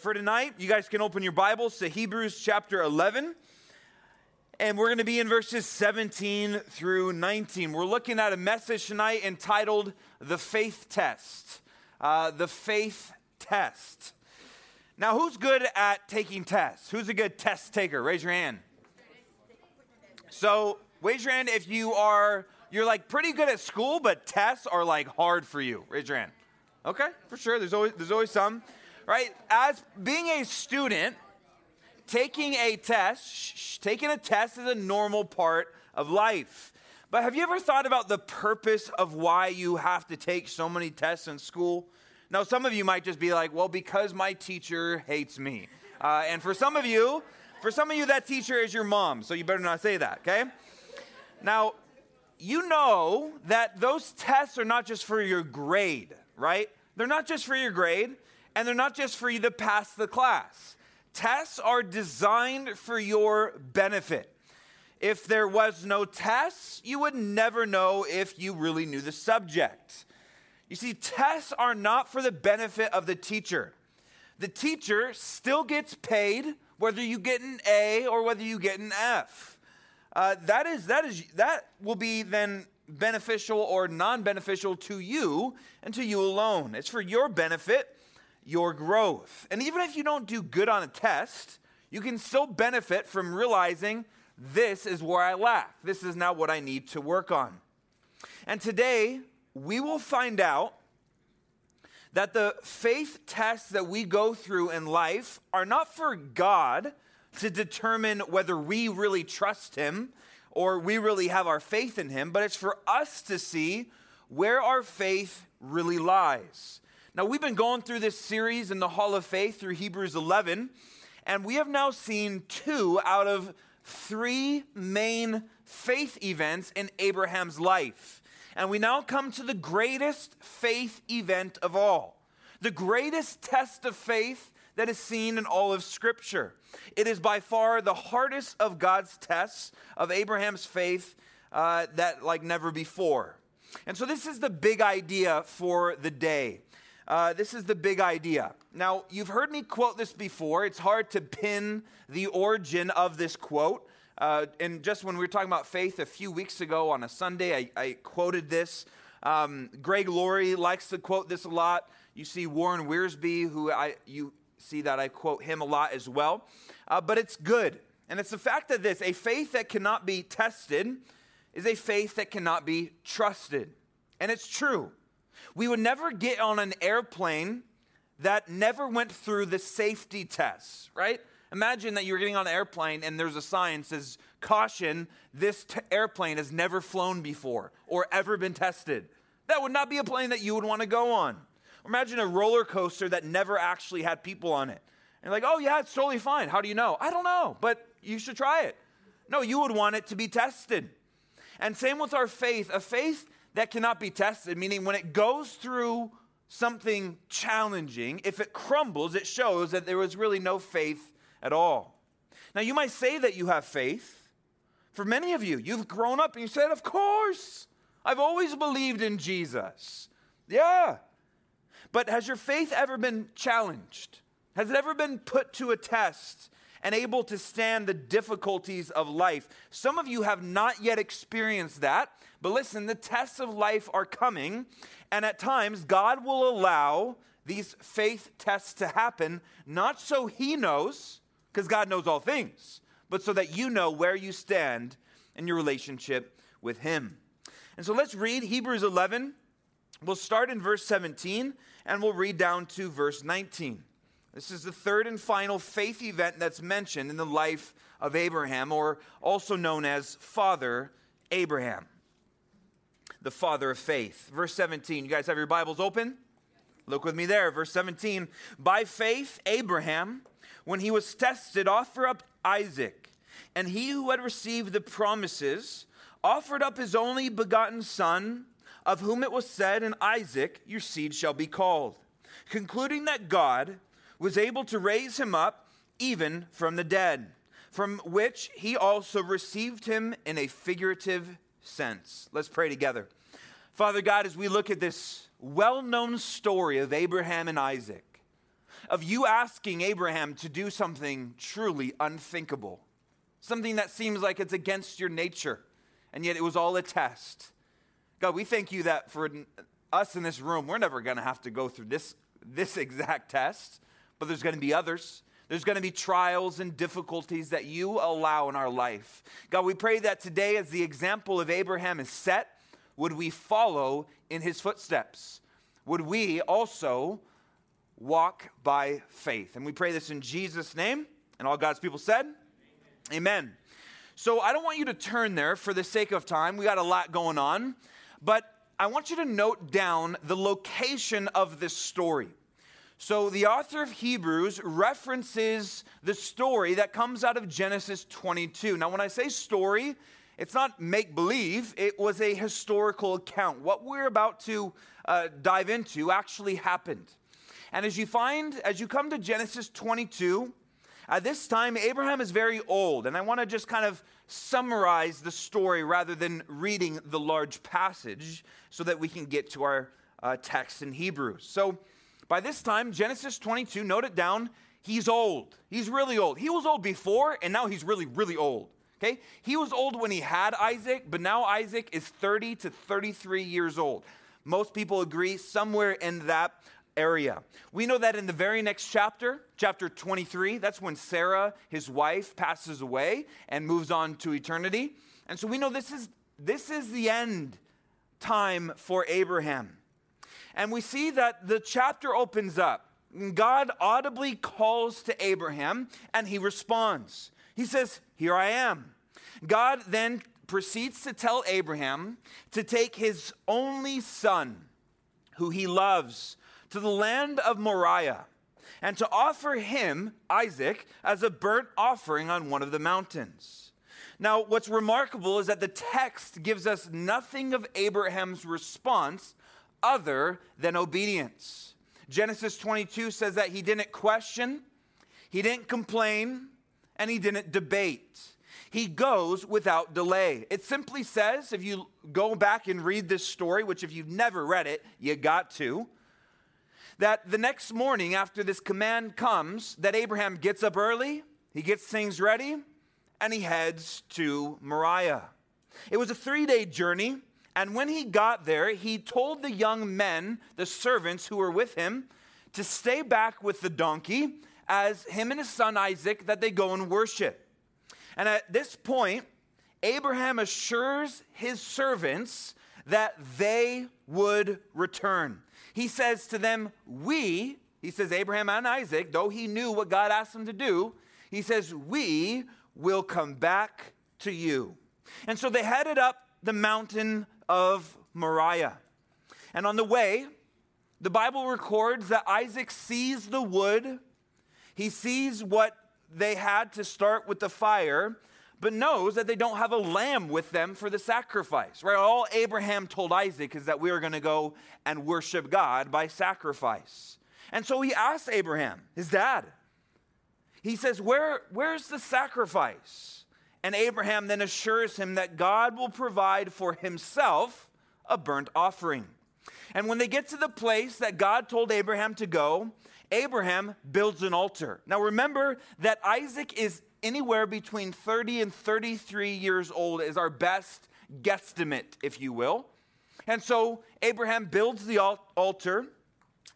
For tonight, you guys can open your Bibles to Hebrews chapter 11. And we're going to be in verses 17 through 19. We're looking at a message tonight entitled The Faith Test. Uh, the Faith Test. Now, who's good at taking tests? Who's a good test taker? Raise your hand. So, raise your hand if you are, you're like pretty good at school, but tests are like hard for you. Raise your hand. Okay, for sure. There's always, there's always some right? As being a student, taking a test, taking a test is a normal part of life. But have you ever thought about the purpose of why you have to take so many tests in school? Now, some of you might just be like, well, because my teacher hates me. Uh, and for some of you, for some of you, that teacher is your mom, so you better not say that, okay? Now, you know that those tests are not just for your grade, right? They're not just for your grade and they're not just for you to pass the class. Tests are designed for your benefit. If there was no tests, you would never know if you really knew the subject. You see, tests are not for the benefit of the teacher. The teacher still gets paid whether you get an A or whether you get an F. Uh, that is that is that will be then beneficial or non-beneficial to you and to you alone. It's for your benefit your growth. And even if you don't do good on a test, you can still benefit from realizing this is where I lack. This is not what I need to work on. And today, we will find out that the faith tests that we go through in life are not for God to determine whether we really trust Him or we really have our faith in Him, but it's for us to see where our faith really lies. Now, we've been going through this series in the Hall of Faith through Hebrews 11, and we have now seen two out of three main faith events in Abraham's life. And we now come to the greatest faith event of all, the greatest test of faith that is seen in all of Scripture. It is by far the hardest of God's tests of Abraham's faith uh, that like never before. And so, this is the big idea for the day. Uh, this is the big idea. Now, you've heard me quote this before. It's hard to pin the origin of this quote. Uh, and just when we were talking about faith a few weeks ago on a Sunday, I, I quoted this. Um, Greg Laurie likes to quote this a lot. You see Warren Wiersbe, who I, you see that I quote him a lot as well. Uh, but it's good. And it's the fact that this a faith that cannot be tested is a faith that cannot be trusted. And it's true. We would never get on an airplane that never went through the safety tests, right? Imagine that you're getting on an airplane and there's a sign that says, caution, this t- airplane has never flown before or ever been tested. That would not be a plane that you would want to go on. Imagine a roller coaster that never actually had people on it. And like, oh yeah, it's totally fine. How do you know? I don't know, but you should try it. No, you would want it to be tested. And same with our faith. A faith that cannot be tested, meaning when it goes through something challenging, if it crumbles, it shows that there was really no faith at all. Now, you might say that you have faith. For many of you, you've grown up and you said, Of course, I've always believed in Jesus. Yeah. But has your faith ever been challenged? Has it ever been put to a test and able to stand the difficulties of life? Some of you have not yet experienced that but listen, the tests of life are coming, and at times God will allow these faith tests to happen, not so He knows, because God knows all things, but so that you know where you stand in your relationship with Him. And so let's read Hebrews 11. We'll start in verse 17 and we'll read down to verse 19. This is the third and final faith event that's mentioned in the life of Abraham, or also known as Father Abraham the father of faith. Verse 17, you guys have your Bibles open? Look with me there. Verse 17, by faith, Abraham, when he was tested, offered up Isaac. And he who had received the promises offered up his only begotten son, of whom it was said, In Isaac your seed shall be called, concluding that God was able to raise him up even from the dead, from which he also received him in a figurative sense. Let's pray together. Father God, as we look at this well known story of Abraham and Isaac, of you asking Abraham to do something truly unthinkable, something that seems like it's against your nature, and yet it was all a test. God, we thank you that for us in this room, we're never going to have to go through this, this exact test, but there's going to be others. There's going to be trials and difficulties that you allow in our life. God, we pray that today, as the example of Abraham is set, would we follow in his footsteps? Would we also walk by faith? And we pray this in Jesus' name. And all God's people said, Amen. Amen. So I don't want you to turn there for the sake of time. We got a lot going on. But I want you to note down the location of this story. So, the author of Hebrews references the story that comes out of Genesis 22. Now, when I say story, it's not make believe, it was a historical account. What we're about to uh, dive into actually happened. And as you find, as you come to Genesis 22, at this time, Abraham is very old. And I want to just kind of summarize the story rather than reading the large passage so that we can get to our uh, text in Hebrews. So, by this time, Genesis 22, note it down, he's old. He's really old. He was old before, and now he's really, really old. Okay? He was old when he had Isaac, but now Isaac is 30 to 33 years old. Most people agree somewhere in that area. We know that in the very next chapter, chapter 23, that's when Sarah, his wife, passes away and moves on to eternity. And so we know this is this is the end time for Abraham. And we see that the chapter opens up. God audibly calls to Abraham and he responds. He says, Here I am. God then proceeds to tell Abraham to take his only son, who he loves, to the land of Moriah and to offer him, Isaac, as a burnt offering on one of the mountains. Now, what's remarkable is that the text gives us nothing of Abraham's response other than obedience. Genesis 22 says that he didn't question, he didn't complain, and he didn't debate. He goes without delay. It simply says, if you go back and read this story, which if you've never read it, you got to, that the next morning after this command comes, that Abraham gets up early, he gets things ready, and he heads to Moriah. It was a three day journey. And when he got there, he told the young men, the servants who were with him, to stay back with the donkey as him and his son Isaac that they go and worship. And at this point, Abraham assures his servants that they would return. He says to them, We, he says, Abraham and Isaac, though he knew what God asked them to do, he says, We will come back to you. And so they headed up the mountain of Moriah. And on the way, the Bible records that Isaac sees the wood, he sees what they had to start with the fire, but knows that they don't have a lamb with them for the sacrifice. Right? All Abraham told Isaac is that we are going to go and worship God by sacrifice. And so he asks Abraham, his dad, he says, Where, Where's the sacrifice? And Abraham then assures him that God will provide for himself a burnt offering. And when they get to the place that God told Abraham to go, Abraham builds an altar. Now remember that Isaac is anywhere between 30 and 33 years old, is our best guesstimate, if you will. And so Abraham builds the altar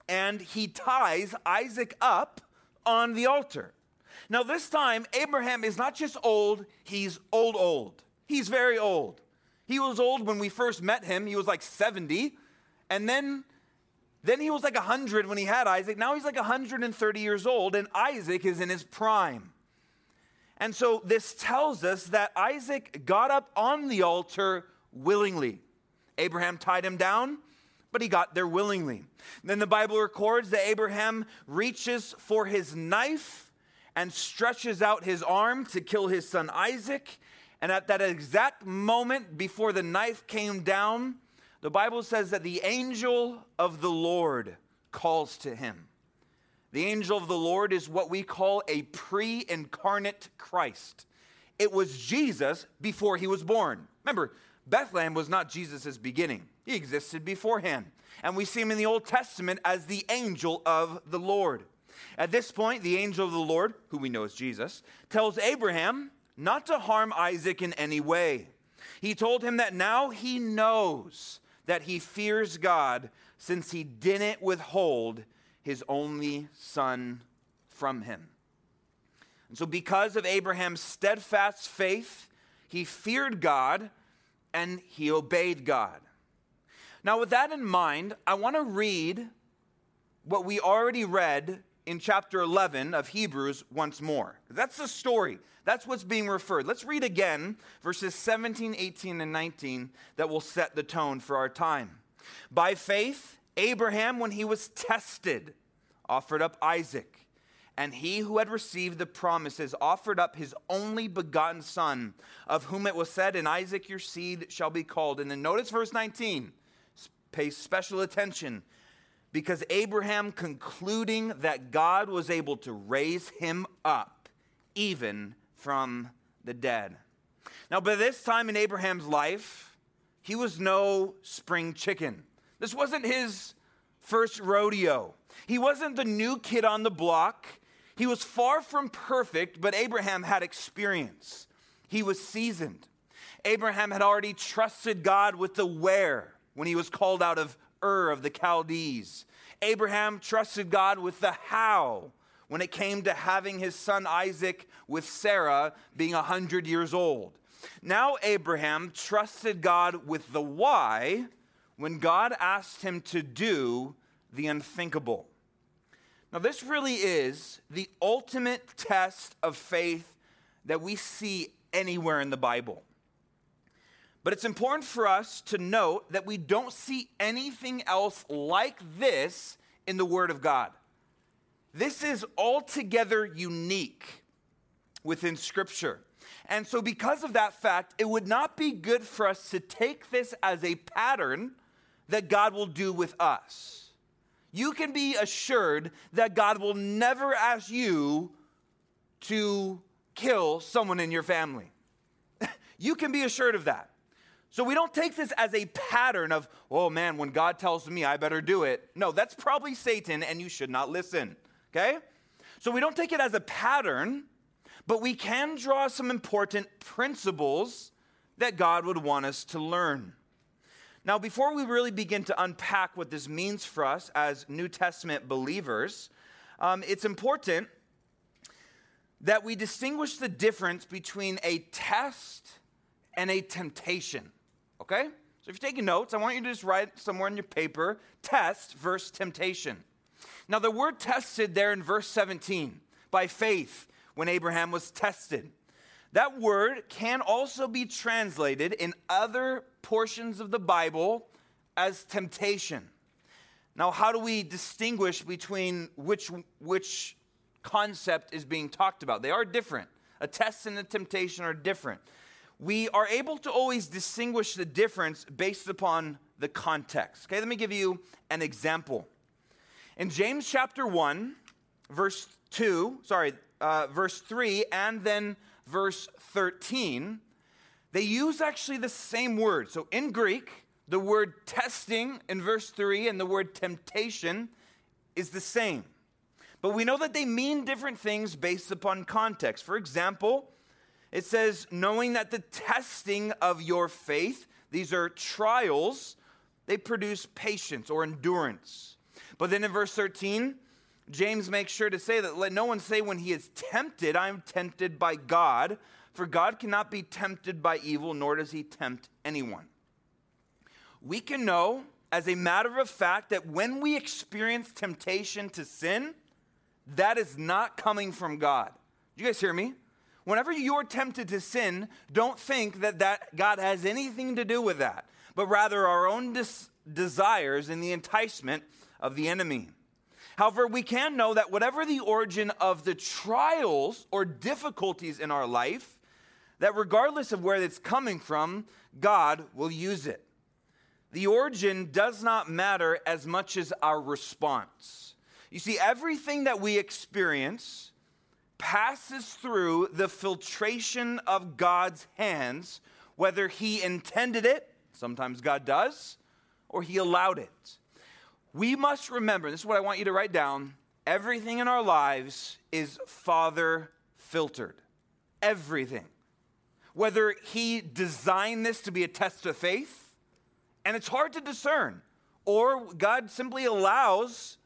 and he ties Isaac up on the altar. Now, this time, Abraham is not just old, he's old, old. He's very old. He was old when we first met him, he was like 70. And then, then he was like 100 when he had Isaac. Now he's like 130 years old, and Isaac is in his prime. And so this tells us that Isaac got up on the altar willingly. Abraham tied him down, but he got there willingly. Then the Bible records that Abraham reaches for his knife and stretches out his arm to kill his son Isaac. And at that exact moment before the knife came down, the Bible says that the angel of the Lord calls to him. The angel of the Lord is what we call a pre incarnate Christ. It was Jesus before he was born. Remember, Bethlehem was not Jesus' beginning, he existed beforehand. And we see him in the Old Testament as the angel of the Lord. At this point, the angel of the Lord, who we know as Jesus, tells Abraham not to harm Isaac in any way. He told him that now he knows that he fears God since he didn't withhold his only son from him. And so, because of Abraham's steadfast faith, he feared God and he obeyed God. Now, with that in mind, I want to read what we already read in chapter 11 of Hebrews once more. That's the story. That's what's being referred. Let's read again verses 17, 18, and 19 that will set the tone for our time. By faith, Abraham, when he was tested, offered up Isaac. And he who had received the promises offered up his only begotten son, of whom it was said, In Isaac your seed shall be called. And then notice verse 19. Pay special attention because Abraham, concluding that God was able to raise him up even from the dead. Now, by this time in Abraham's life, he was no spring chicken. This wasn't his first rodeo. He wasn't the new kid on the block. He was far from perfect, but Abraham had experience. He was seasoned. Abraham had already trusted God with the where when he was called out of Ur of the Chaldees. Abraham trusted God with the how when it came to having his son Isaac with Sarah being 100 years old. Now, Abraham trusted God with the why when God asked him to do the unthinkable. Now, this really is the ultimate test of faith that we see anywhere in the Bible. But it's important for us to note that we don't see anything else like this in the Word of God. This is altogether unique within Scripture. And so, because of that fact, it would not be good for us to take this as a pattern that God will do with us. You can be assured that God will never ask you to kill someone in your family. you can be assured of that. So we don't take this as a pattern of, oh man, when God tells me I better do it. No, that's probably Satan and you should not listen. Okay? So we don't take it as a pattern, but we can draw some important principles that God would want us to learn. Now, before we really begin to unpack what this means for us as New Testament believers, um, it's important that we distinguish the difference between a test and a temptation. Okay? So if you're taking notes, I want you to just write somewhere in your paper test versus temptation. Now, the word tested there in verse 17, by faith, when Abraham was tested. That word can also be translated in other portions of the Bible as temptation. Now, how do we distinguish between which, which concept is being talked about? They are different. A test and a temptation are different we are able to always distinguish the difference based upon the context. Okay, let me give you an example. In James chapter 1, verse 2, sorry, uh, verse 3, and then verse 13, they use actually the same word. So in Greek, the word testing in verse 3 and the word temptation is the same. But we know that they mean different things based upon context. For example, it says, knowing that the testing of your faith, these are trials, they produce patience or endurance. But then in verse 13, James makes sure to say that let no one say when he is tempted, I am tempted by God, for God cannot be tempted by evil, nor does he tempt anyone. We can know, as a matter of fact, that when we experience temptation to sin, that is not coming from God. Do you guys hear me? Whenever you're tempted to sin, don't think that, that God has anything to do with that, but rather our own des- desires and the enticement of the enemy. However, we can know that whatever the origin of the trials or difficulties in our life, that regardless of where it's coming from, God will use it. The origin does not matter as much as our response. You see, everything that we experience, passes through the filtration of God's hands, whether He intended it, sometimes God does, or He allowed it. We must remember, this is what I want you to write down everything in our lives is Father filtered. Everything. Whether He designed this to be a test of faith, and it's hard to discern, or God simply allows,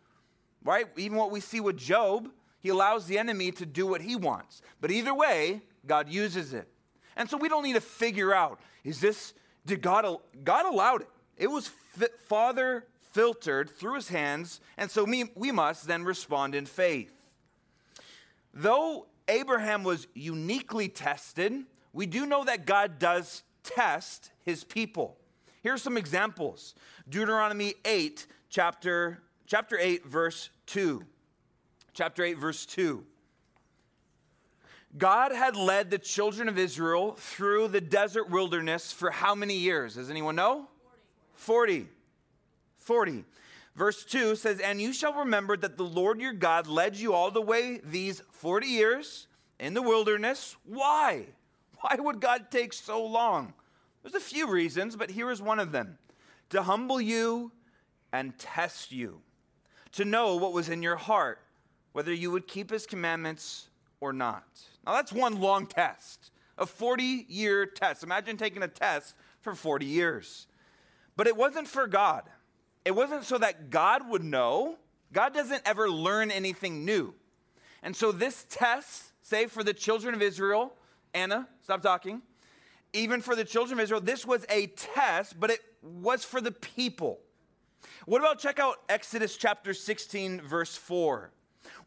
right? Even what we see with Job, He allows the enemy to do what He wants. But either way, God uses it. And so we don't need to figure out is this, did God, God allowed it? It was Father filtered through his hands, and so we, we must then respond in faith. Though Abraham was uniquely tested, we do know that God does test his people. Here are some examples Deuteronomy 8, chapter, chapter 8, verse 2. Chapter 8, verse 2. God had led the children of Israel through the desert wilderness for how many years? Does anyone know? 40. 40. 40. Verse 2 says, And you shall remember that the Lord your God led you all the way these 40 years in the wilderness. Why? Why would God take so long? There's a few reasons, but here is one of them to humble you and test you, to know what was in your heart, whether you would keep his commandments or not. Now, that's one long test, a 40 year test. Imagine taking a test for 40 years. But it wasn't for God. It wasn't so that God would know. God doesn't ever learn anything new. And so this test, say for the children of Israel, Anna, stop talking. Even for the children of Israel, this was a test, but it was for the people. What about check out Exodus chapter 16, verse 4?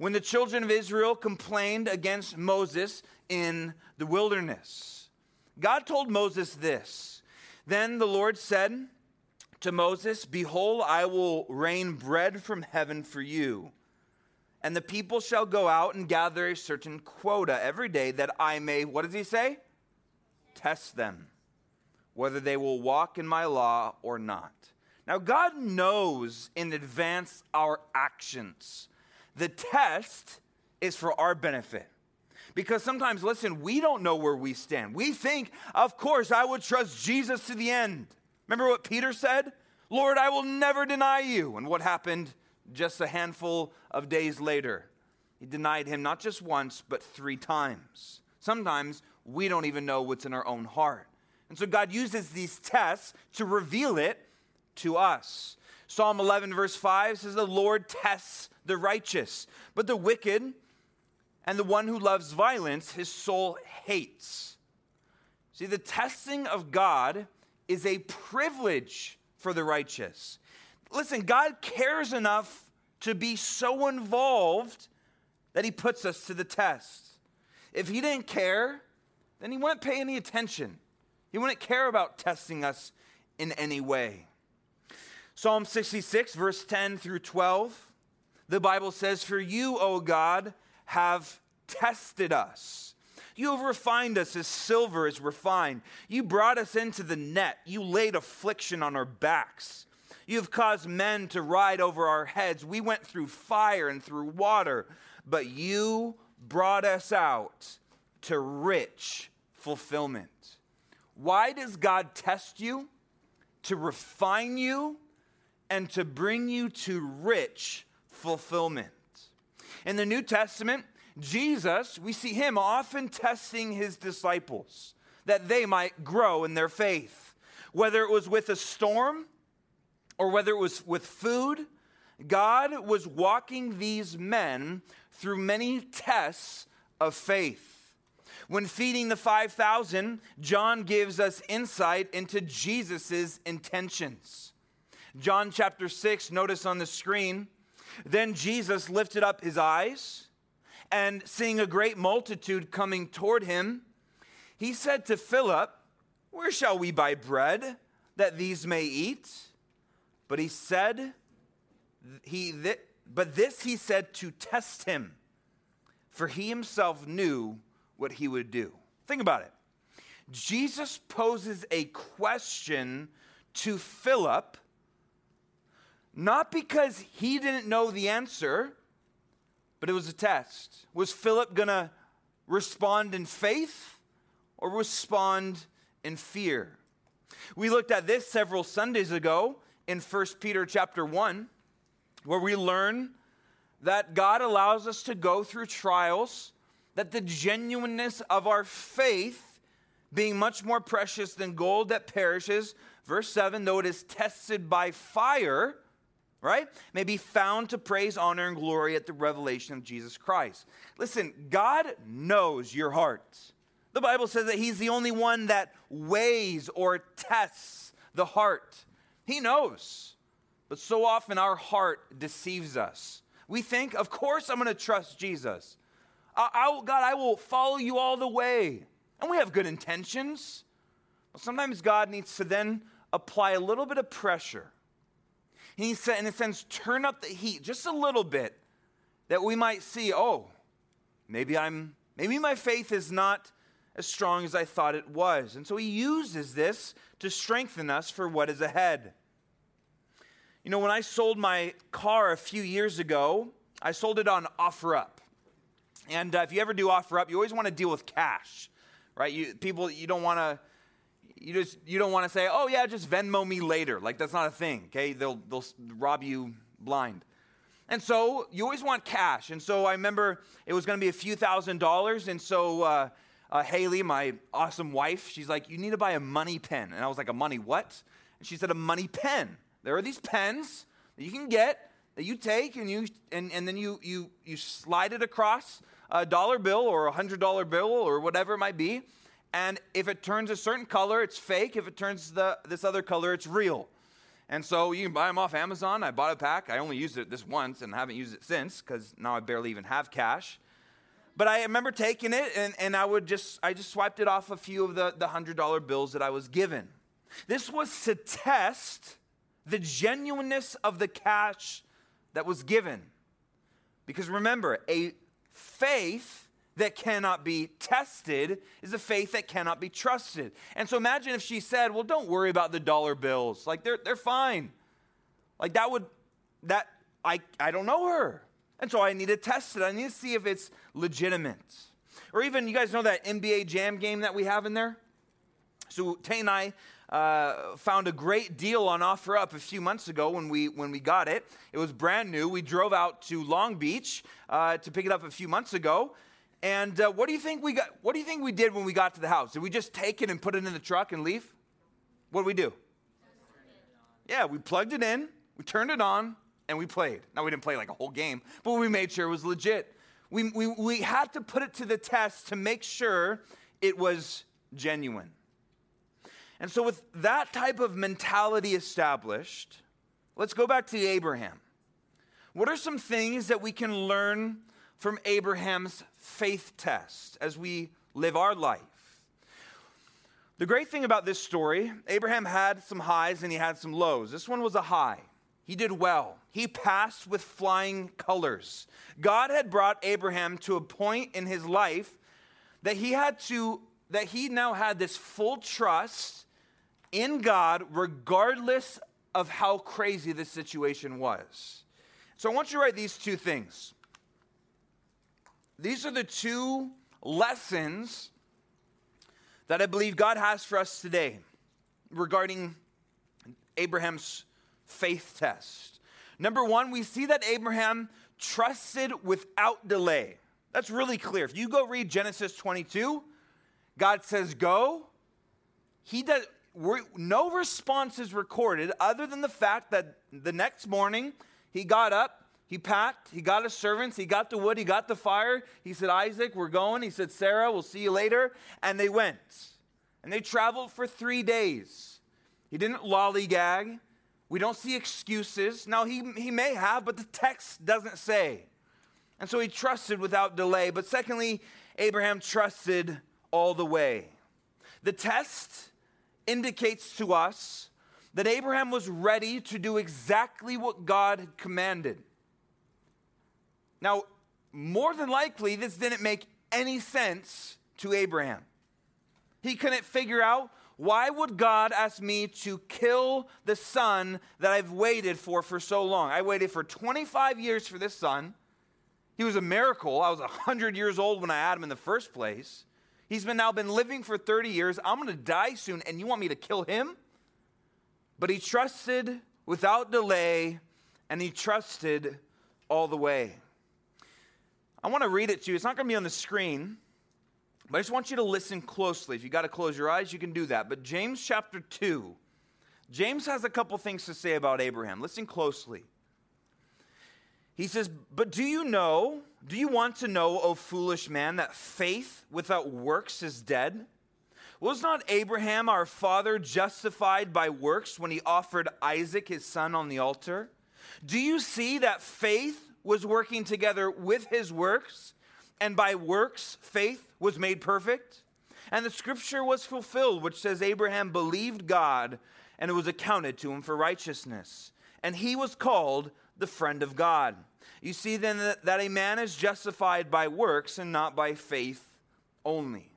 When the children of Israel complained against Moses in the wilderness, God told Moses this. Then the Lord said, to Moses, Behold, I will rain bread from heaven for you. And the people shall go out and gather a certain quota every day that I may, what does he say? Test them, whether they will walk in my law or not. Now, God knows in advance our actions. The test is for our benefit. Because sometimes, listen, we don't know where we stand. We think, of course, I would trust Jesus to the end. Remember what Peter said? Lord, I will never deny you. And what happened just a handful of days later? He denied him not just once, but three times. Sometimes we don't even know what's in our own heart. And so God uses these tests to reveal it to us. Psalm 11, verse 5 says, The Lord tests the righteous, but the wicked and the one who loves violence, his soul hates. See, the testing of God is a privilege for the righteous. Listen, God cares enough to be so involved that he puts us to the test. If he didn't care, then he wouldn't pay any attention. He wouldn't care about testing us in any way. Psalm 66, verse 10 through 12, the Bible says, For you, O God, have tested us you have refined us as silver is refined. You brought us into the net. You laid affliction on our backs. You have caused men to ride over our heads. We went through fire and through water, but you brought us out to rich fulfillment. Why does God test you? To refine you and to bring you to rich fulfillment. In the New Testament, Jesus, we see him often testing his disciples that they might grow in their faith. Whether it was with a storm or whether it was with food, God was walking these men through many tests of faith. When feeding the 5,000, John gives us insight into Jesus' intentions. John chapter 6, notice on the screen. Then Jesus lifted up his eyes and seeing a great multitude coming toward him, he said to Philip, Where shall we buy bread that these may eat? But he said, he th- but this he said to test him, for he himself knew what he would do. Think about it. Jesus poses a question to Philip, not because he didn't know the answer, but it was a test. Was Philip going to respond in faith or respond in fear? We looked at this several Sundays ago in 1 Peter chapter 1, where we learn that God allows us to go through trials, that the genuineness of our faith, being much more precious than gold that perishes, verse 7, though it is tested by fire, right, may be found to praise, honor, and glory at the revelation of Jesus Christ. Listen, God knows your heart. The Bible says that He's the only one that weighs or tests the heart. He knows. But so often our heart deceives us. We think, of course, I'm going to trust Jesus. I, I, God, I will follow you all the way. And we have good intentions. But sometimes God needs to then apply a little bit of pressure. He said, in a sense, turn up the heat just a little bit that we might see, oh, maybe I'm, maybe my faith is not as strong as I thought it was. And so he uses this to strengthen us for what is ahead. You know, when I sold my car a few years ago, I sold it on OfferUp. And uh, if you ever do OfferUp, you always want to deal with cash, right? You, people, you don't want to, you just, you don't want to say, oh yeah, just Venmo me later. Like that's not a thing, okay? They'll, they'll rob you blind. And so you always want cash. And so I remember it was going to be a few thousand dollars. And so uh, uh, Haley, my awesome wife, she's like, you need to buy a money pen. And I was like, a money what? And she said, a money pen. There are these pens that you can get that you take and you and, and then you you you slide it across a dollar bill or a hundred dollar bill or whatever it might be. And if it turns a certain color, it's fake. If it turns the, this other color, it's real. And so you can buy them off Amazon. I bought a pack. I only used it this once and haven't used it since because now I barely even have cash. But I remember taking it and, and I would just I just swiped it off a few of the, the hundred dollar bills that I was given. This was to test the genuineness of the cash that was given. Because remember, a faith that cannot be tested is a faith that cannot be trusted. And so imagine if she said, Well, don't worry about the dollar bills. Like they're, they're fine. Like that would, that, I, I don't know her. And so I need to test it. I need to see if it's legitimate. Or even, you guys know that NBA Jam game that we have in there? So Tay and I uh, found a great deal on OfferUp a few months ago when we when we got it. It was brand new. We drove out to Long Beach uh, to pick it up a few months ago. And uh, what do you think we got? What do you think we did when we got to the house? Did we just take it and put it in the truck and leave? What did we do? Yeah, we plugged it in, we turned it on, and we played. Now we didn't play like a whole game, but we made sure it was legit. We, we, we had to put it to the test to make sure it was genuine. And so, with that type of mentality established, let's go back to Abraham. What are some things that we can learn from Abraham's faith test as we live our life? The great thing about this story, Abraham had some highs and he had some lows. This one was a high. He did well. He passed with flying colors. God had brought Abraham to a point in his life that he had to that he now had this full trust in God regardless of how crazy this situation was. So I want you to write these two things. These are the two lessons that I believe God has for us today regarding Abraham's faith test. Number one, we see that Abraham trusted without delay. That's really clear. If you go read Genesis 22, God says, Go. He does, no response is recorded other than the fact that the next morning he got up, he packed, he got his servants, he got the wood, he got the fire. He said, Isaac, we're going. He said, Sarah, we'll see you later. And they went. And they traveled for three days. He didn't lollygag. We don't see excuses. Now, he, he may have, but the text doesn't say. And so he trusted without delay. But secondly, Abraham trusted all the way. The test indicates to us that Abraham was ready to do exactly what God commanded. Now, more than likely, this didn't make any sense to Abraham. He couldn't figure out why would God ask me to kill the son that I've waited for for so long? I waited for 25 years for this son. He was a miracle. I was 100 years old when I had him in the first place. He's been now been living for 30 years. I'm going to die soon, and you want me to kill him? But he trusted without delay, and he trusted all the way. I want to read it to you. It's not going to be on the screen, but I just want you to listen closely. If you got to close your eyes, you can do that. But James chapter 2, James has a couple things to say about Abraham. Listen closely. He says, But do you know, do you want to know, O foolish man, that faith without works is dead? Was not Abraham our father justified by works when he offered Isaac his son on the altar? Do you see that faith was working together with his works, and by works, faith was made perfect? And the scripture was fulfilled, which says, Abraham believed God, and it was accounted to him for righteousness. And he was called the friend of God. You see then that a man is justified by works and not by faith only.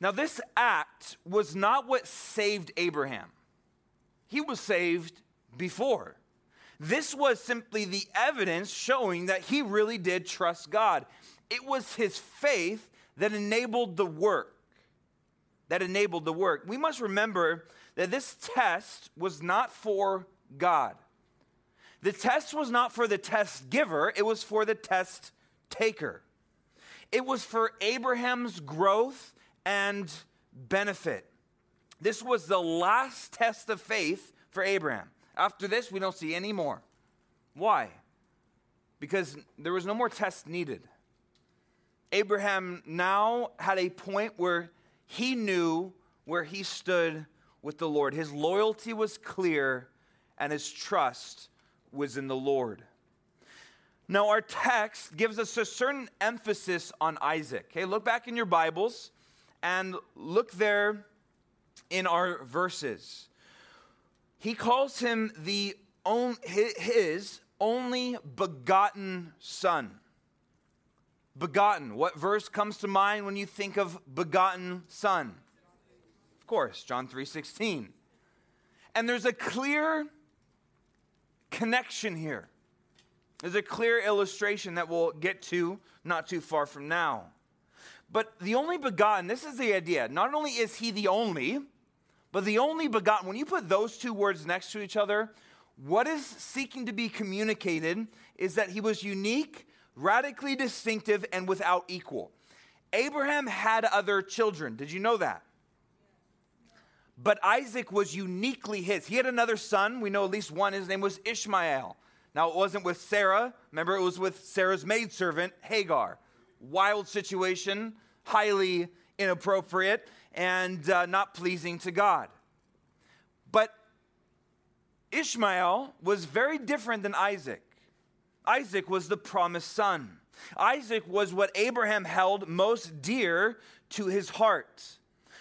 Now, this act was not what saved Abraham, he was saved before. This was simply the evidence showing that he really did trust God. It was his faith that enabled the work. That enabled the work. We must remember that this test was not for God. The test was not for the test giver, it was for the test taker. It was for Abraham's growth and benefit. This was the last test of faith for Abraham. After this, we don't see any more. Why? Because there was no more test needed. Abraham now had a point where he knew where he stood with the Lord. His loyalty was clear and his trust was in the Lord. Now, our text gives us a certain emphasis on Isaac. Okay, look back in your Bibles and look there in our verses he calls him the own, his only begotten son. Begotten. What verse comes to mind when you think of begotten son? Of course, John 3:16. And there's a clear connection here. There's a clear illustration that we'll get to not too far from now. But the only begotten, this is the idea. Not only is he the only, but the only begotten, when you put those two words next to each other, what is seeking to be communicated is that he was unique, radically distinctive, and without equal. Abraham had other children. Did you know that? But Isaac was uniquely his. He had another son. We know at least one. His name was Ishmael. Now, it wasn't with Sarah. Remember, it was with Sarah's maidservant, Hagar. Wild situation, highly inappropriate and uh, not pleasing to God. But Ishmael was very different than Isaac. Isaac was the promised son. Isaac was what Abraham held most dear to his heart.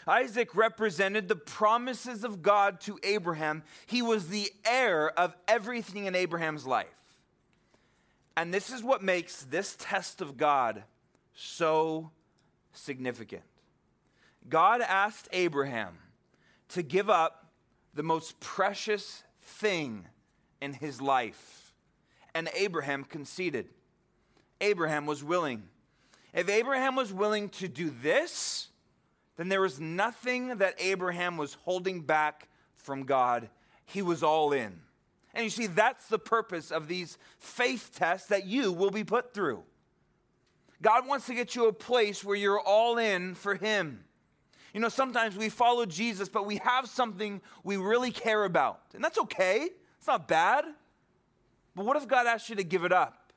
Isaac represented the promises of God to Abraham. He was the heir of everything in Abraham's life. And this is what makes this test of God so significant. God asked Abraham to give up the most precious thing in his life. And Abraham conceded. Abraham was willing. If Abraham was willing to do this, then there was nothing that Abraham was holding back from God. He was all in. And you see, that's the purpose of these faith tests that you will be put through. God wants to get you a place where you're all in for Him. You know, sometimes we follow Jesus, but we have something we really care about. And that's okay, it's not bad. But what if God asked you to give it up?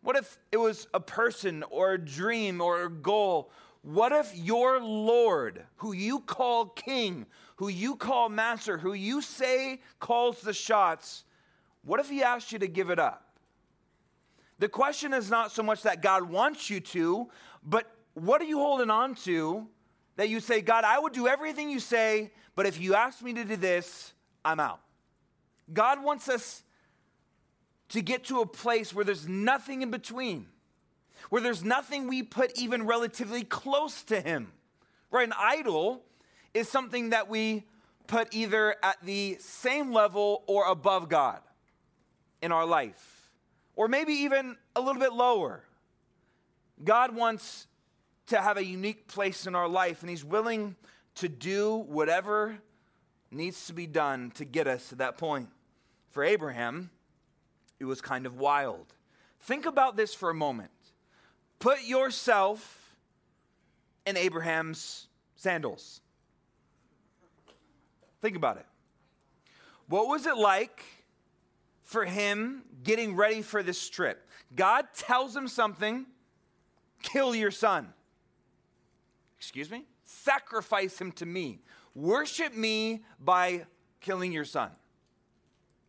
What if it was a person or a dream or a goal? What if your Lord, who you call king, who you call master, who you say calls the shots, what if he asked you to give it up? The question is not so much that God wants you to, but what are you holding on to that you say, God, I would do everything you say, but if you ask me to do this, I'm out? God wants us to get to a place where there's nothing in between, where there's nothing we put even relatively close to Him. Right? An idol is something that we put either at the same level or above God in our life, or maybe even a little bit lower. God wants to have a unique place in our life, and He's willing to do whatever needs to be done to get us to that point. For Abraham, it was kind of wild. Think about this for a moment. Put yourself in Abraham's sandals. Think about it. What was it like for him getting ready for this trip? God tells him something kill your son. Excuse me? Sacrifice him to me. Worship me by killing your son.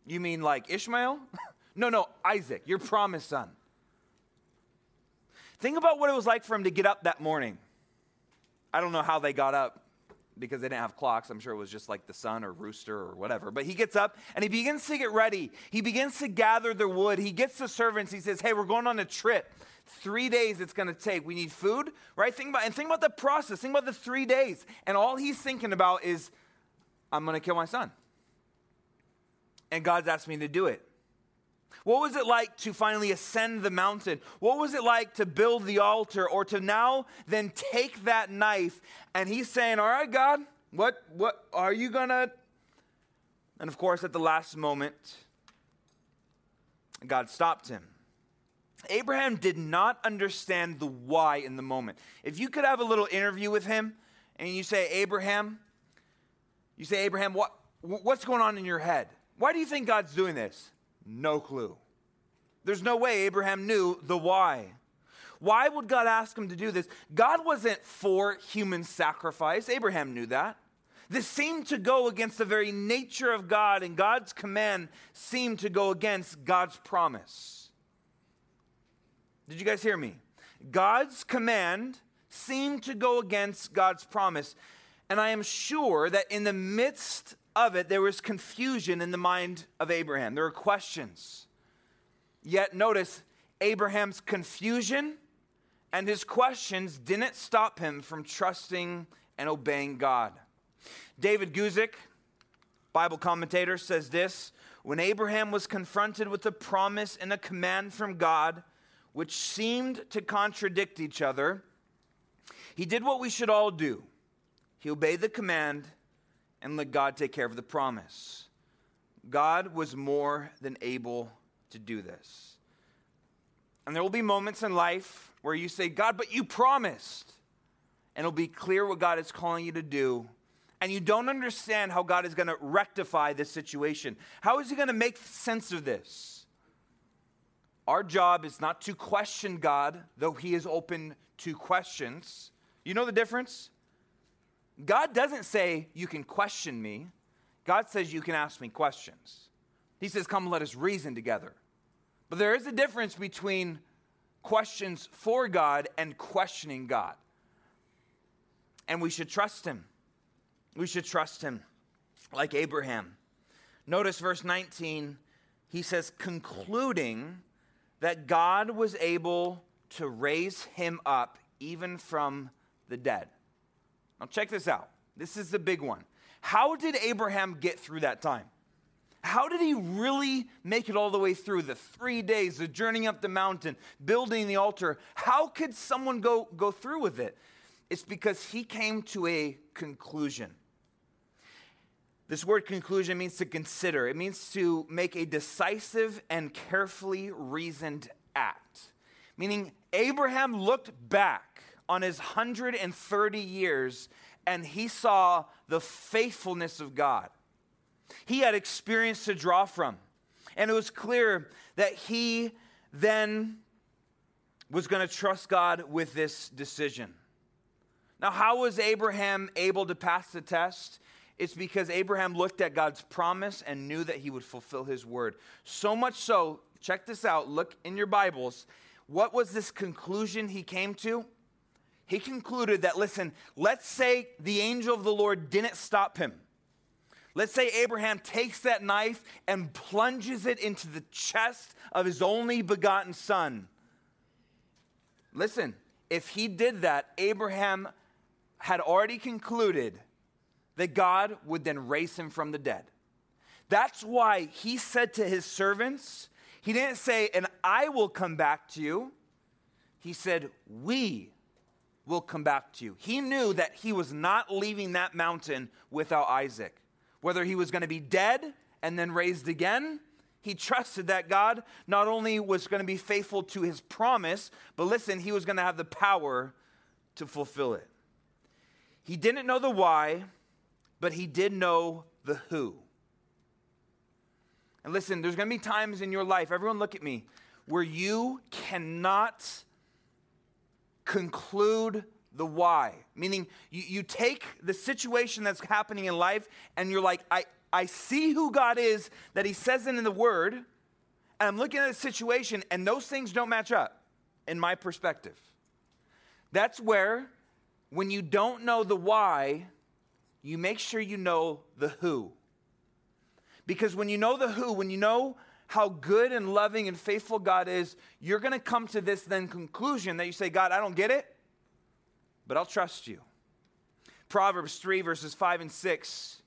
You mean like Ishmael? no, no, Isaac, your promised son. Think about what it was like for him to get up that morning. I don't know how they got up because they didn't have clocks. I'm sure it was just like the sun or rooster or whatever. But he gets up and he begins to get ready. He begins to gather the wood. He gets the servants. He says, Hey, we're going on a trip. Three days it's going to take. We need food, right? Think about and think about the process. Think about the three days. And all he's thinking about is, I'm going to kill my son. And God's asked me to do it. What was it like to finally ascend the mountain? What was it like to build the altar or to now then take that knife and he's saying, "All right, God, what what are you going to And of course at the last moment God stopped him. Abraham did not understand the why in the moment. If you could have a little interview with him and you say, Abraham, you say, Abraham, what, what's going on in your head? Why do you think God's doing this? No clue. There's no way Abraham knew the why. Why would God ask him to do this? God wasn't for human sacrifice. Abraham knew that. This seemed to go against the very nature of God, and God's command seemed to go against God's promise. Did you guys hear me? God's command seemed to go against God's promise. And I am sure that in the midst of it, there was confusion in the mind of Abraham. There were questions. Yet notice, Abraham's confusion and his questions didn't stop him from trusting and obeying God. David Guzik, Bible commentator, says this When Abraham was confronted with a promise and a command from God, which seemed to contradict each other, he did what we should all do. He obeyed the command and let God take care of the promise. God was more than able to do this. And there will be moments in life where you say, God, but you promised. And it'll be clear what God is calling you to do. And you don't understand how God is going to rectify this situation. How is He going to make sense of this? Our job is not to question God, though He is open to questions. You know the difference? God doesn't say, You can question me. God says, You can ask me questions. He says, Come, let us reason together. But there is a difference between questions for God and questioning God. And we should trust Him. We should trust Him like Abraham. Notice verse 19, he says, concluding that God was able to raise him up even from the dead. Now, check this out. This is the big one. How did Abraham get through that time? How did he really make it all the way through the three days, the journey up the mountain, building the altar? How could someone go, go through with it? It's because he came to a conclusion. This word conclusion means to consider, it means to make a decisive and carefully reasoned act. Meaning, Abraham looked back on his 130 years and he saw the faithfulness of God. He had experience to draw from. And it was clear that he then was going to trust God with this decision. Now, how was Abraham able to pass the test? It's because Abraham looked at God's promise and knew that he would fulfill his word. So much so, check this out, look in your Bibles. What was this conclusion he came to? He concluded that, listen, let's say the angel of the Lord didn't stop him. Let's say Abraham takes that knife and plunges it into the chest of his only begotten son. Listen, if he did that, Abraham had already concluded that God would then raise him from the dead. That's why he said to his servants, he didn't say, and I will come back to you. He said, we will come back to you. He knew that he was not leaving that mountain without Isaac. Whether he was going to be dead and then raised again, he trusted that God not only was going to be faithful to his promise, but listen, he was going to have the power to fulfill it. He didn't know the why, but he did know the who. And listen, there's going to be times in your life, everyone look at me, where you cannot conclude the why. Meaning, you, you take the situation that's happening in life and you're like, I, I see who God is that He says it in the Word, and I'm looking at the situation, and those things don't match up in my perspective. That's where, when you don't know the why, you make sure you know the who. Because when you know the who, when you know how good and loving and faithful God is, you're going to come to this then conclusion that you say, God, I don't get it, but I'll trust you. Proverbs 3, verses 5 and 6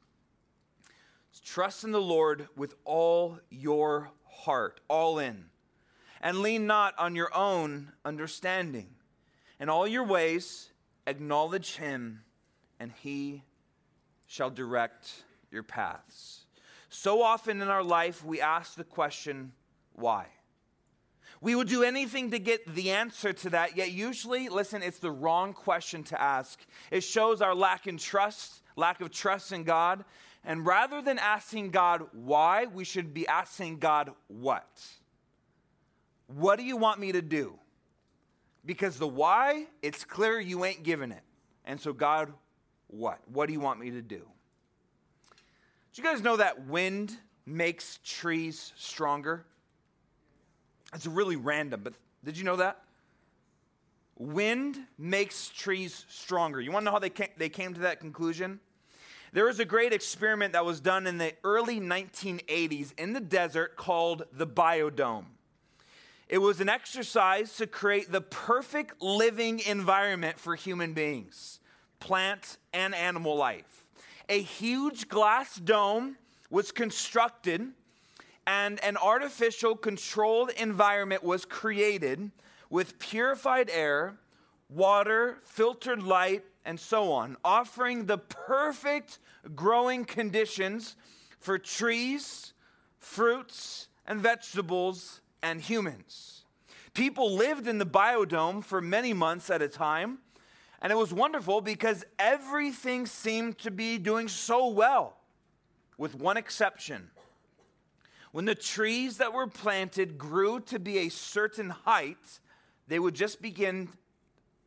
Trust in the Lord with all your heart, all in, and lean not on your own understanding. In all your ways, acknowledge him, and he shall direct your paths. So often in our life, we ask the question, why? We will do anything to get the answer to that, yet usually, listen, it's the wrong question to ask. It shows our lack in trust, lack of trust in God, and rather than asking God why, we should be asking God what? What do you want me to do? Because the why, it's clear you ain't giving it. And so, God, what? What do you want me to do? You guys know that wind makes trees stronger? It's really random, but did you know that? Wind makes trees stronger. You want to know how they came, they came to that conclusion? There was a great experiment that was done in the early 1980s in the desert called the biodome. It was an exercise to create the perfect living environment for human beings, plant and animal life. A huge glass dome was constructed and an artificial controlled environment was created with purified air, water, filtered light, and so on, offering the perfect growing conditions for trees, fruits, and vegetables and humans. People lived in the biodome for many months at a time, and it was wonderful because everything seemed to be doing so well, with one exception. When the trees that were planted grew to be a certain height, they would just begin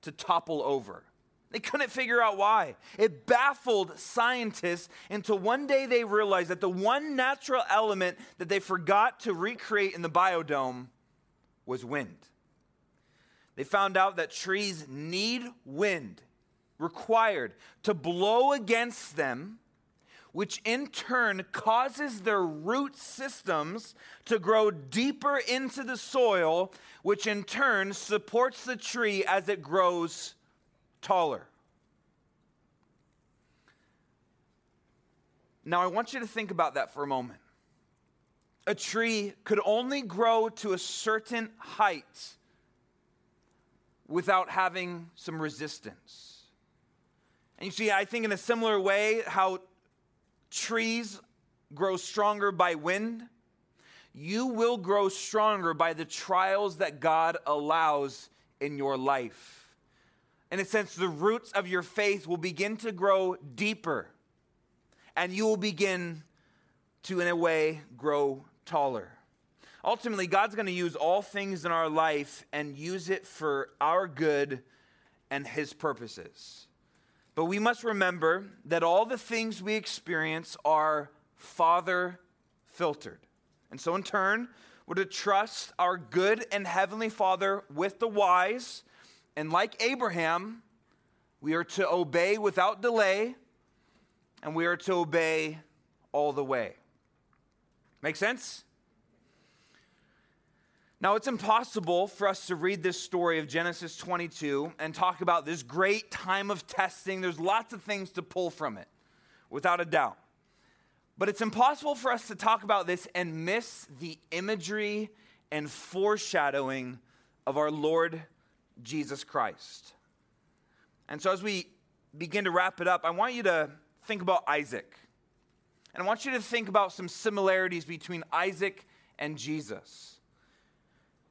to topple over. They couldn't figure out why. It baffled scientists until one day they realized that the one natural element that they forgot to recreate in the biodome was wind. They found out that trees need wind required to blow against them, which in turn causes their root systems to grow deeper into the soil, which in turn supports the tree as it grows taller. Now, I want you to think about that for a moment. A tree could only grow to a certain height without having some resistance. And you see, I think in a similar way, how trees grow stronger by wind, you will grow stronger by the trials that God allows in your life in a sense, the roots of your faith will begin to grow deeper. And you will begin to, in a way, grow taller. Ultimately, God's going to use all things in our life and use it for our good and His purposes. But we must remember that all the things we experience are Father filtered. And so, in turn, we're to trust our good and heavenly Father with the wise and like Abraham, we are to obey without delay, and we are to obey all the way. Make sense? Now, it's impossible for us to read this story of Genesis 22 and talk about this great time of testing. There's lots of things to pull from it, without a doubt. But it's impossible for us to talk about this and miss the imagery and foreshadowing of our Lord Jesus Christ. And so, as we begin to wrap it up, I want you to think about Isaac. And I want you to think about some similarities between Isaac and Jesus.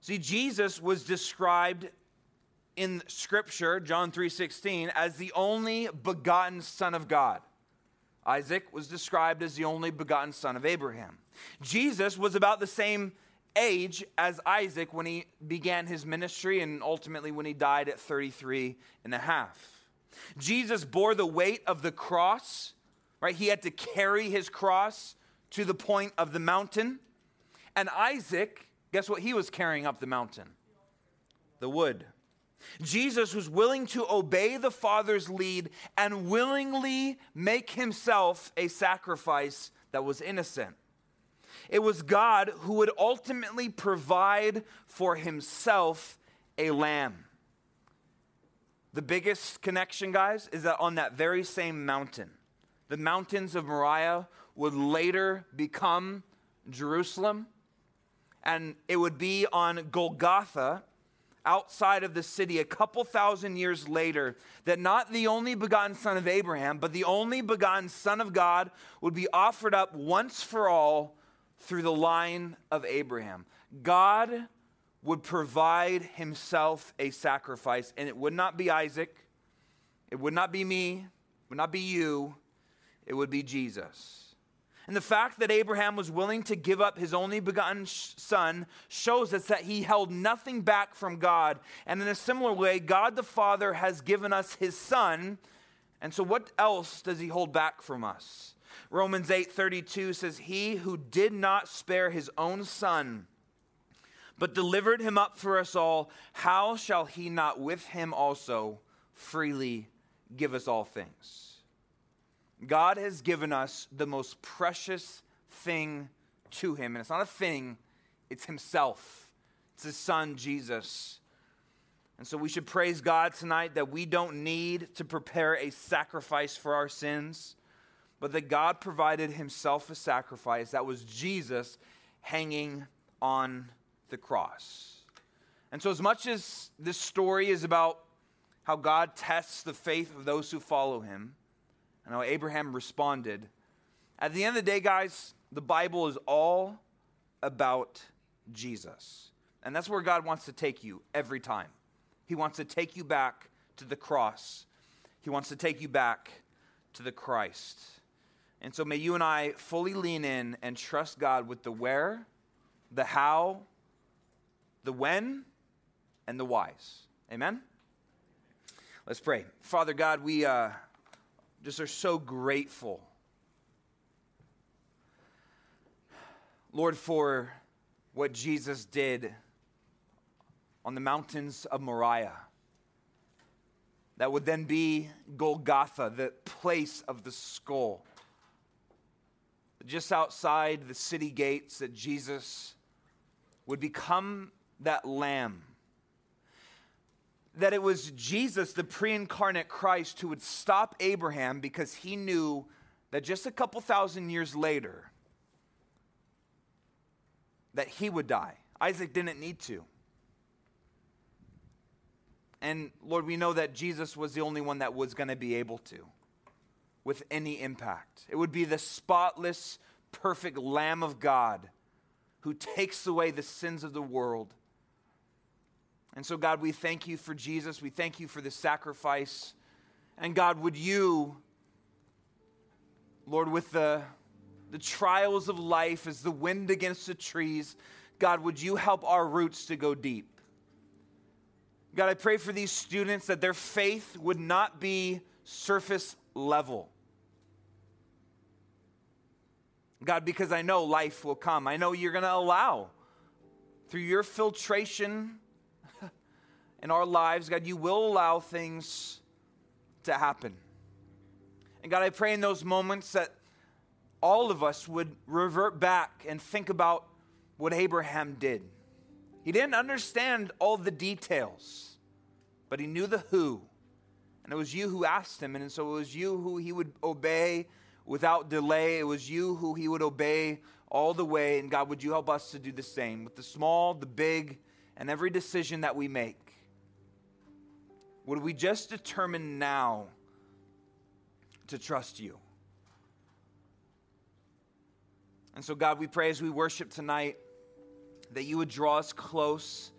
See, Jesus was described in scripture, John 3:16, as the only begotten son of God. Isaac was described as the only begotten son of Abraham. Jesus was about the same age as Isaac when he began his ministry and ultimately when he died at 33 and a half. Jesus bore the weight of the cross, right? He had to carry his cross to the point of the mountain. And Isaac, guess what he was carrying up the mountain? The wood. Jesus was willing to obey the Father's lead and willingly make himself a sacrifice that was innocent. It was God who would ultimately provide for himself a lamb. The biggest connection, guys, is that on that very same mountain, the mountains of Moriah would later become Jerusalem, and it would be on Golgotha outside of the city a couple thousand years later that not the only begotten son of Abraham, but the only begotten son of God would be offered up once for all through the line of Abraham. God would provide himself a sacrifice, and it would not be Isaac, it would not be me, it would not be you, it would be Jesus. And the fact that Abraham was willing to give up his only begotten son shows us that he held nothing back from God. And in a similar way, God the Father has given us his son. And so, what else does he hold back from us? Romans 8:32 says, "He who did not spare his own son, but delivered him up for us all, how shall he not with him also freely give us all things?" God has given us the most precious thing to him. And it's not a thing, it's himself. It's his son, Jesus. And so we should praise God tonight that we don't need to prepare a sacrifice for our sins, but that God provided himself a sacrifice. That was Jesus hanging on the cross. And so, as much as this story is about how God tests the faith of those who follow him, and how Abraham responded. At the end of the day, guys, the Bible is all about Jesus. And that's where God wants to take you every time. He wants to take you back to the cross, He wants to take you back to the Christ. And so may you and I fully lean in and trust God with the where, the how, the when, and the whys. Amen? Let's pray. Father God, we. Uh, just are so grateful. Lord, for what Jesus did on the mountains of Moriah. That would then be Golgotha, the place of the skull. Just outside the city gates, that Jesus would become that lamb that it was Jesus, the pre incarnate Christ, who would stop Abraham because he knew that just a couple thousand years later, that he would die. Isaac didn't need to. And Lord, we know that Jesus was the only one that was going to be able to with any impact. It would be the spotless, perfect Lamb of God who takes away the sins of the world and so, God, we thank you for Jesus. We thank you for the sacrifice. And God, would you, Lord, with the, the trials of life as the wind against the trees, God, would you help our roots to go deep? God, I pray for these students that their faith would not be surface level. God, because I know life will come. I know you're going to allow through your filtration in our lives, God, you will allow things to happen. And God, I pray in those moments that all of us would revert back and think about what Abraham did. He didn't understand all the details, but he knew the who. And it was you who asked him, and so it was you who he would obey without delay. It was you who he would obey all the way. And God, would you help us to do the same with the small, the big, and every decision that we make? Would we just determine now to trust you? And so, God, we pray as we worship tonight that you would draw us close,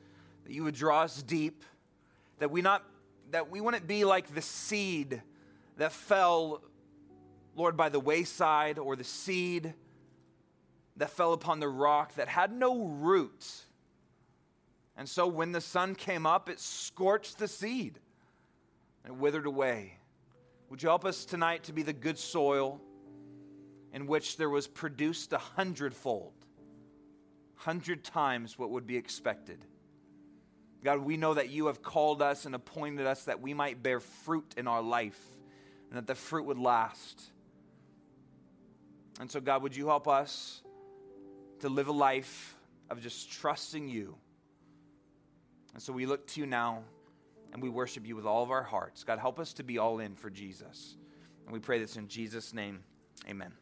that you would draw us deep, that we not that we wouldn't be like the seed that fell, Lord, by the wayside, or the seed that fell upon the rock that had no root. And so when the sun came up, it scorched the seed and withered away. Would you help us tonight to be the good soil in which there was produced a hundredfold, hundred times what would be expected? God, we know that you have called us and appointed us that we might bear fruit in our life and that the fruit would last. And so, God, would you help us to live a life of just trusting you? And so we look to you now and we worship you with all of our hearts. God, help us to be all in for Jesus. And we pray this in Jesus' name. Amen.